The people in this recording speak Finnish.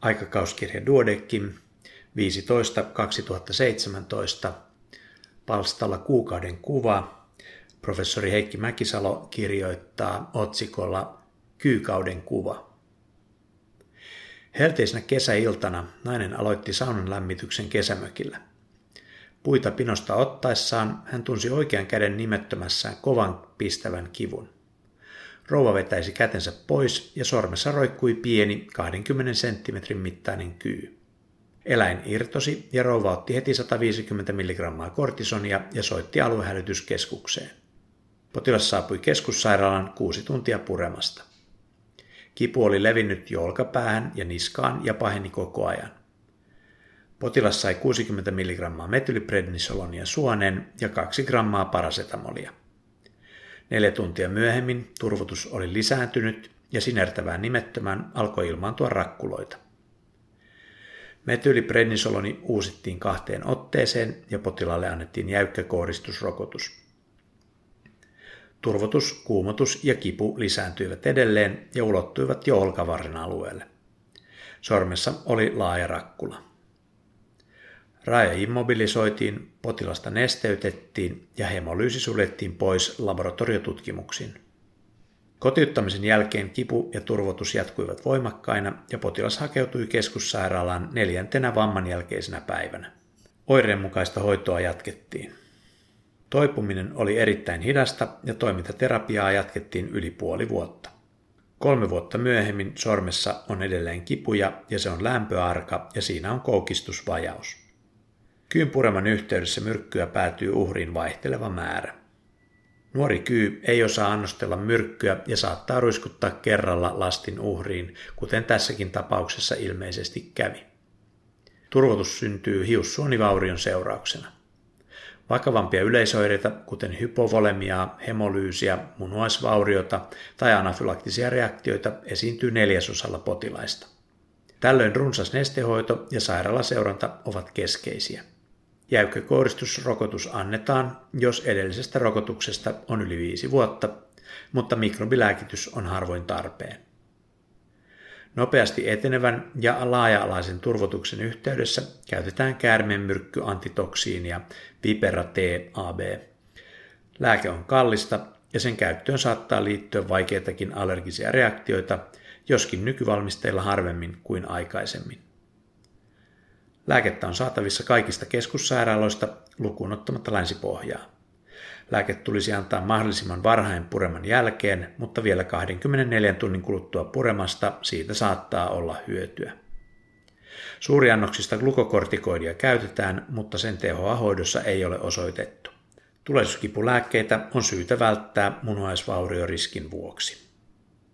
aikakauskirja Duodekim 15-2017, palstalla kuukauden kuva. Professori Heikki Mäkisalo kirjoittaa otsikolla Kyykauden kuva. Helteisenä kesäiltana nainen aloitti saunan lämmityksen kesämökillä. Puita pinosta ottaessaan hän tunsi oikean käden nimettömässään kovan pistävän kivun. Rouva vetäisi kätensä pois ja sormessa roikkui pieni 20 senttimetrin mittainen kyy. Eläin irtosi ja rouva otti heti 150 mg kortisonia ja soitti aluehälytyskeskukseen. Potilas saapui keskussairaalan kuusi tuntia puremasta. Kipu oli levinnyt jo olkapäähän ja niskaan ja paheni koko ajan. Potilas sai 60 mg metyliprednisolonia suoneen ja 2 grammaa parasetamolia. Neljä tuntia myöhemmin turvotus oli lisääntynyt ja sinertävään nimettömän alkoi ilmaantua rakkuloita. Metyliprednisoloni uusittiin kahteen otteeseen ja potilaalle annettiin jäykkä kohdistusrokotus. Turvotus, kuumotus ja kipu lisääntyivät edelleen ja ulottuivat jo olkavarren alueelle. Sormessa oli laaja rakkula. Raja immobilisoitiin, potilasta nesteytettiin ja hemolyysi suljettiin pois laboratoriotutkimuksiin. Kotiuttamisen jälkeen kipu ja turvotus jatkuivat voimakkaina ja potilas hakeutui keskussairaalaan neljäntenä vamman jälkeisenä päivänä. Oireen mukaista hoitoa jatkettiin. Toipuminen oli erittäin hidasta ja toimintaterapiaa jatkettiin yli puoli vuotta. Kolme vuotta myöhemmin sormessa on edelleen kipuja ja se on lämpöarka ja siinä on koukistusvajaus. Kyynpureman yhteydessä myrkkyä päätyy uhriin vaihteleva määrä. Nuori kyy ei osaa annostella myrkkyä ja saattaa ruiskuttaa kerralla lastin uhriin, kuten tässäkin tapauksessa ilmeisesti kävi. Turvotus syntyy hiussuonivaurion seurauksena. Vakavampia yleisoireita, kuten hypovolemiaa, hemolyysiä, munuaisvauriota tai anafylaktisia reaktioita, esiintyy neljäsosalla potilaista. Tällöin runsas nestehoito ja sairaalaseuranta ovat keskeisiä. Jäykkä kouristusrokotus annetaan, jos edellisestä rokotuksesta on yli viisi vuotta, mutta mikrobilääkitys on harvoin tarpeen. Nopeasti etenevän ja laaja-alaisen turvotuksen yhteydessä käytetään käärmeenmyrkkyantitoksiinia Vipera TAB. Lääke on kallista ja sen käyttöön saattaa liittyä vaikeitakin allergisia reaktioita, joskin nykyvalmisteilla harvemmin kuin aikaisemmin. Lääkettä on saatavissa kaikista keskussairaaloista lukuun ottamatta länsipohjaa. Lääke tulisi antaa mahdollisimman varhain pureman jälkeen, mutta vielä 24 tunnin kuluttua puremasta siitä saattaa olla hyötyä. Suuriannoksista glukokortikoidia käytetään, mutta sen tehoa hoidossa ei ole osoitettu. Tulehduskipulääkkeitä on syytä välttää munuaisvaurioriskin vuoksi.